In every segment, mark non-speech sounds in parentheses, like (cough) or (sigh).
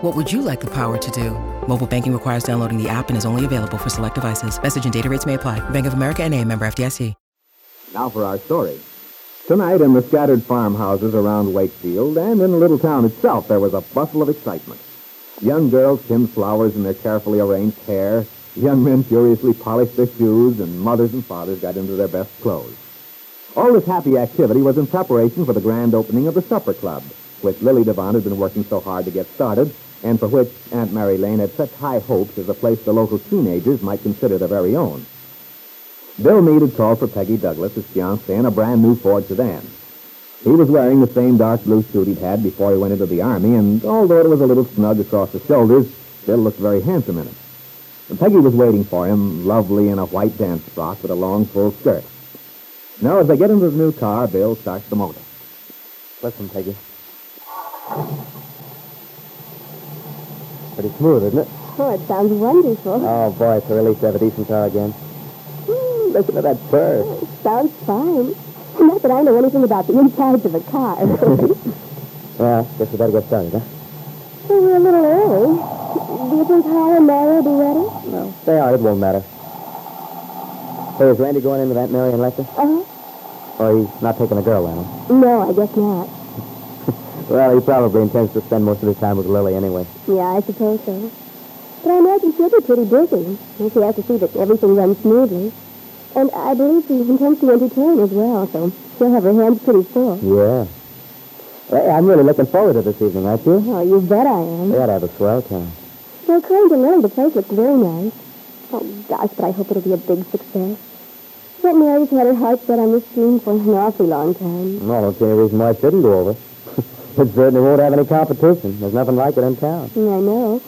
What would you like the power to do? Mobile banking requires downloading the app and is only available for select devices. Message and data rates may apply. Bank of America and a member FDIC. Now for our story. Tonight, in the scattered farmhouses around Wakefield and in the little town itself, there was a bustle of excitement. Young girls trimmed flowers in their carefully arranged hair, young men furiously polished their shoes, and mothers and fathers got into their best clothes. All this happy activity was in preparation for the grand opening of the Supper Club, which Lily Devon had been working so hard to get started, and for which Aunt Mary Lane had such high hopes as a place the local teenagers might consider their very own. Bill Meade had called for Peggy Douglas, his fiancée, in a brand new Ford sedan. He was wearing the same dark blue suit he'd had before he went into the Army, and although it was a little snug across the shoulders, still looked very handsome in it. And Peggy was waiting for him, lovely in a white dance frock with a long, full skirt. Now, as they get into the new car, Bill starts the motor. Listen, Peggy. Pretty smooth, isn't it? Oh, it sounds wonderful. Oh, boy, it's a relief to have a decent car again. Mm, listen to that purr. It sounds fine. Not that I know anything about the insides of a car. (laughs) Well, guess we better get started, huh? well, we're a little early. Do you think Hal and Mary will be ready? No. They are. It won't matter. Hey, is Randy going in with Aunt Mary and Lester? Uh-huh. Or he's not taking a girl, Anna? No, I guess not. Well, he probably intends to spend most of his time with Lily anyway. Yeah, I suppose so. But I imagine she'll be pretty busy. She has to see that everything runs smoothly. And I believe she intends to entertain as well, so she'll have her hands pretty full. Yeah. Hey, I'm really looking forward to this evening, aren't you? Oh, you bet I am. We ought to have a swell time. Well, according to Lily, the place looks very nice. Oh, gosh, but I hope it'll be a big success. Aunt Mary's had her heart set on this scheme for an awfully long time. Well, I don't see any reason why it shouldn't go over. It certainly won't have any competition. There's nothing like it in town. Yeah, I know.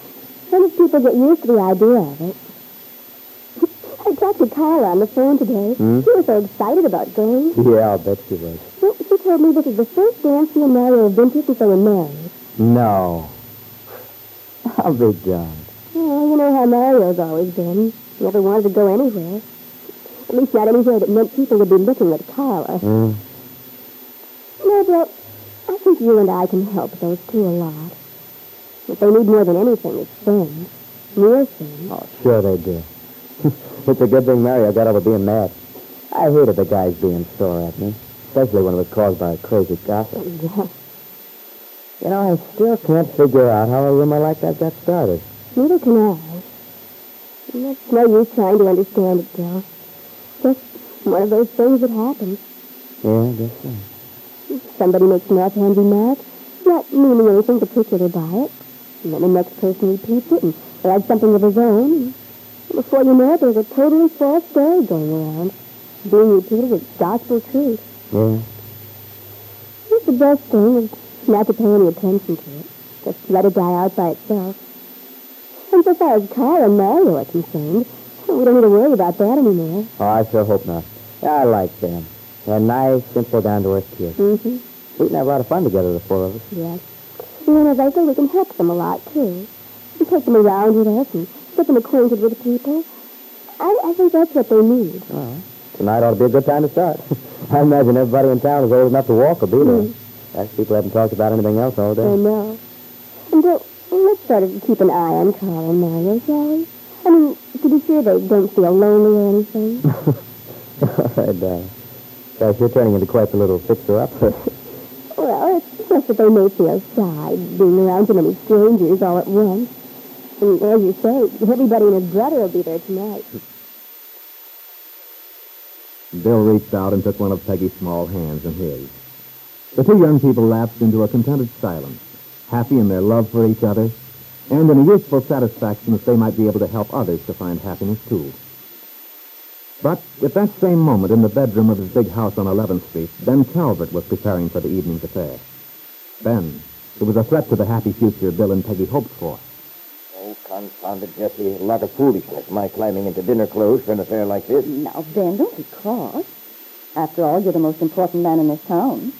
Some people get used to the idea of it. I talked to Carla on the phone today. Hmm? She was so excited about going. Yeah, I'll bet she was. Well, she told me this is the first dance she and Mario have been to since they were married. No. I'll be darned. Well, you know how Mario's always been. He never wanted to go anywhere. At least not anywhere that meant people would be looking at Carla. Hmm. No, I think you and I can help those two a lot. What they need more than anything is friends. Real friends. Oh, sure they do. (laughs) it's a good thing Mario got over being mad. I hated the guys being sore at me, especially when it was caused by a crazy gossip. (laughs) Yeah, You know, I still can't figure out how a rumor like that got started. neither can I. And That's no use trying to understand it, Bill. Just one of those things that happens. Yeah, I guess so. Somebody makes an offhand remark, not meaning anything particular by it. And then the next person repeats it and adds something of his own. And before you know it, there's a totally false story going around, being repeated as gospel truth. Yeah. It's the best thing is not to pay any attention to it. Just let it die out by itself. And so far as Carla and Mario are concerned, we don't need to worry about that anymore. Oh, I sure hope not. I like them. They're nice, simple, down-to-earth kids. Mm-hmm. We can have a lot of fun together, the four of us. Yes. And I say, we can help them a lot, too. We take them around with us and get them acquainted with people. I, I think that's what they need. Well, tonight ought to be a good time to start. (laughs) I imagine everybody in town is old enough to walk or be there. Mm. That's people haven't talked about anything else all day. I know. And uh, let's sort of keep an eye on Carla and Mario, shall we? I mean, to be sure they don't feel lonely or anything. (laughs) all right, uh, gosh, you're turning into quite the little fixer-up. (laughs) well, it's Just that they may feel shy, being around so many strangers all at once. And as you say, everybody and his brother will be there tonight. Bill reached out and took one of Peggy's small hands in his. The two young people lapsed into a contented silence, happy in their love for each other, and in a youthful satisfaction that they might be able to help others to find happiness, too. But at that same moment, in the bedroom of his big house on 11th Street, Ben Calvert was preparing for the evening's affair. Ben, it was a threat to the happy future Bill and Peggy hoped for. Oh, confounded Jesse. A lot of foolishness, my climbing into dinner clothes for an affair like this. Now, Ben, don't be cross. After all, you're the most important man in this town.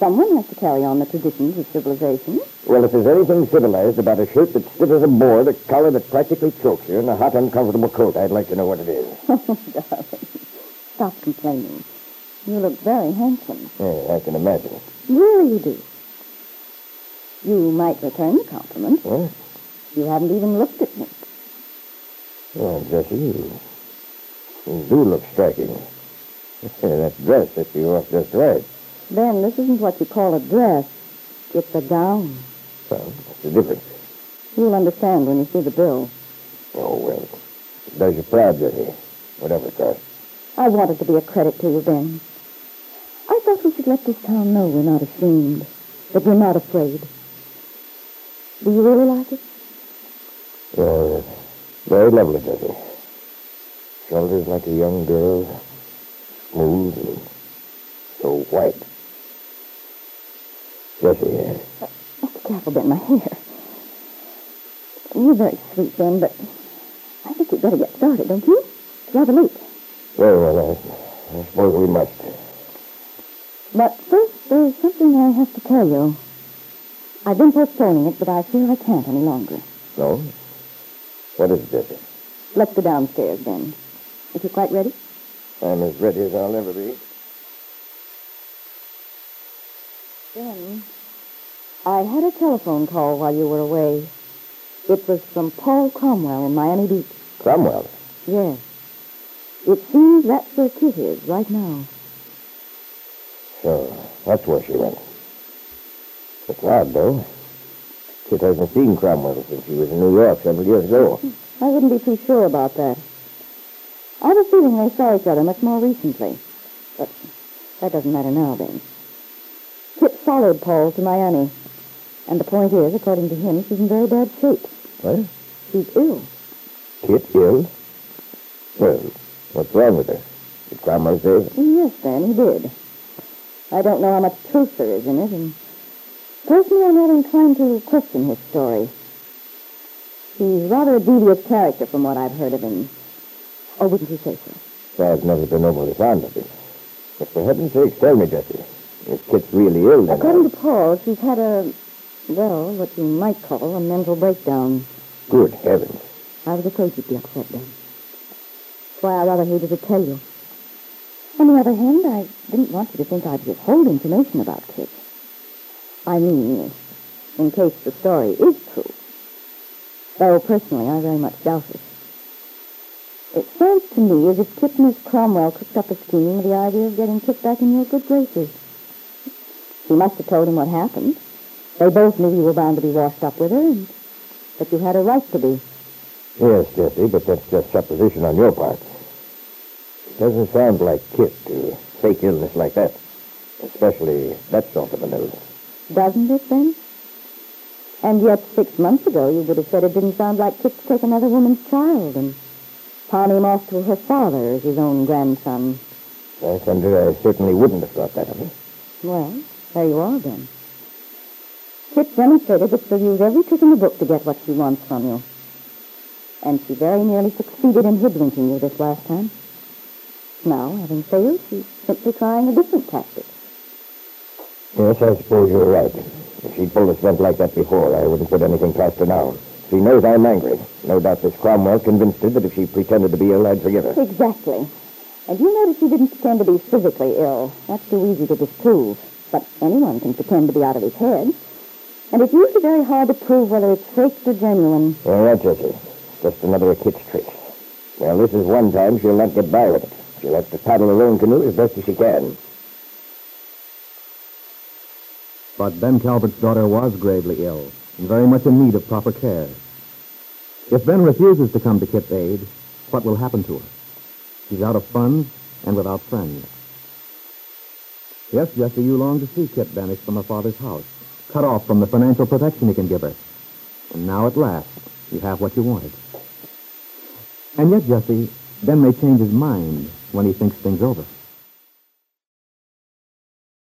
Someone has to carry on the traditions of civilization. Well, if there's anything civilized about a shirt that's stiff as a board, a collar that practically chokes you, and a hot, uncomfortable coat, I'd like to know what it is. (laughs) Oh, darling. Stop complaining. You look very handsome. Yeah, I can imagine. Really, you do. You might return the compliment. What? You haven't even looked at me. Oh, well, Jesse, you, you do look striking. (laughs) that dress that you off just right. Ben, this isn't what you call a dress. It's a gown. Well, what's the difference? You'll understand when you see the bill. Oh, well, it does you proud, Jesse. Whatever it costs. I wanted to be a credit to you, Ben. I thought we should let this town know we're not ashamed, that we're not afraid. Do you really like it? Oh, that's very lovely, Jesse. Shoulders like a young girl, smooth and so white. Jesse, Oh, be careful, Ben, my hair. You're very sweet, Ben, but I think we'd better get started, don't you? It's rather late. very well, I, I suppose we must. But first, there's something I have to tell you. I've been postponing it, but I feel I can't any longer. No? What is it, Jesse? Let's go downstairs, Ben. If you're quite ready. I'm as ready as I'll ever be. Ben, I had a telephone call while you were away. It was from Paul Cromwell in Miami Beach. Cromwell. Yes. It seems that's where Kitt is right now. So, that's where she went. It's odd, though. Kitt hasn't seen Cromwell since he was in New York several years ago. I wouldn't be too sure about that. I have a feeling they saw each other much more recently. But that doesn't matter now, Ben. Followed Paul to Miami. And the point is, according to him, she's in very bad shape. What? She's ill. Kitt ill? Well, what's wrong with her? Did Cromwell say? Yes, Ben, he did. I don't know how much truth there is in it, and personally I'm not inclined to question his story. He's rather a devious character from what I've heard of him. Or wouldn't you say so? I've never been overly fond of him. But for heaven's sakes, tell me, Jesse. If Kitt's really ill, then According to Paul, she's had a, well, what you might call a mental breakdown. Good heavens. I was afraid you'd be upset, then. That's why I rather hated to tell you. On the other hand, I didn't want you to think I'd withhold information about Kitt. I mean, in case the story is true. Though, personally, I very much doubt it. It sounds to me as if Kitt and Miss Cromwell cooked up a scheme with the idea of getting Kitt back in your good graces. She must have told him what happened. They both knew you were bound to be washed up with her, and that you had a right to be. Yes, Jesse, but that's just supposition on your part. It doesn't sound like Kitt to fake illness like that. Especially that sort of an illness. Doesn't it, then? And yet, six months ago, you would have said it didn't sound like Kitt to take another woman's child and pawn him off to her father as his own grandson. I thunder, I certainly wouldn't have thought that of him. Well, there you are, then. Kitt demonstrated that she'll use every trick in the book to get what she wants from you. And she very nearly succeeded in hoodwinking you this last time. Now, having failed, she's simply trying a different tactic. Yes, I suppose you're right. If she'd pulled a stunt like that before, I wouldn't put anything past her now. She knows I'm angry. No doubt this Cromwell convinced her that if she pretended to be ill, I'd forgive her. Exactly. And you notice she didn't pretend to be physically ill. That's too easy to disprove. But anyone can pretend to be out of his head. And it's usually very hard to prove whether it's faked or genuine. All right, Jesse. Just another of Kitt's tricks. Well, this is one time she'll not get by with it. She'll have to paddle her own canoe as best as she can. But Ben Calvert's daughter was gravely ill and very much in need of proper care. If Ben refuses to come to Kitt's aid, what will happen to her? She's out of funds and without friends. Yes, Jesse, you long to see Kitt banished from her father's house, cut off from the financial protection he can give her. And now at last, you have what you wanted. And yet, Jesse, Ben may change his mind when he thinks things over.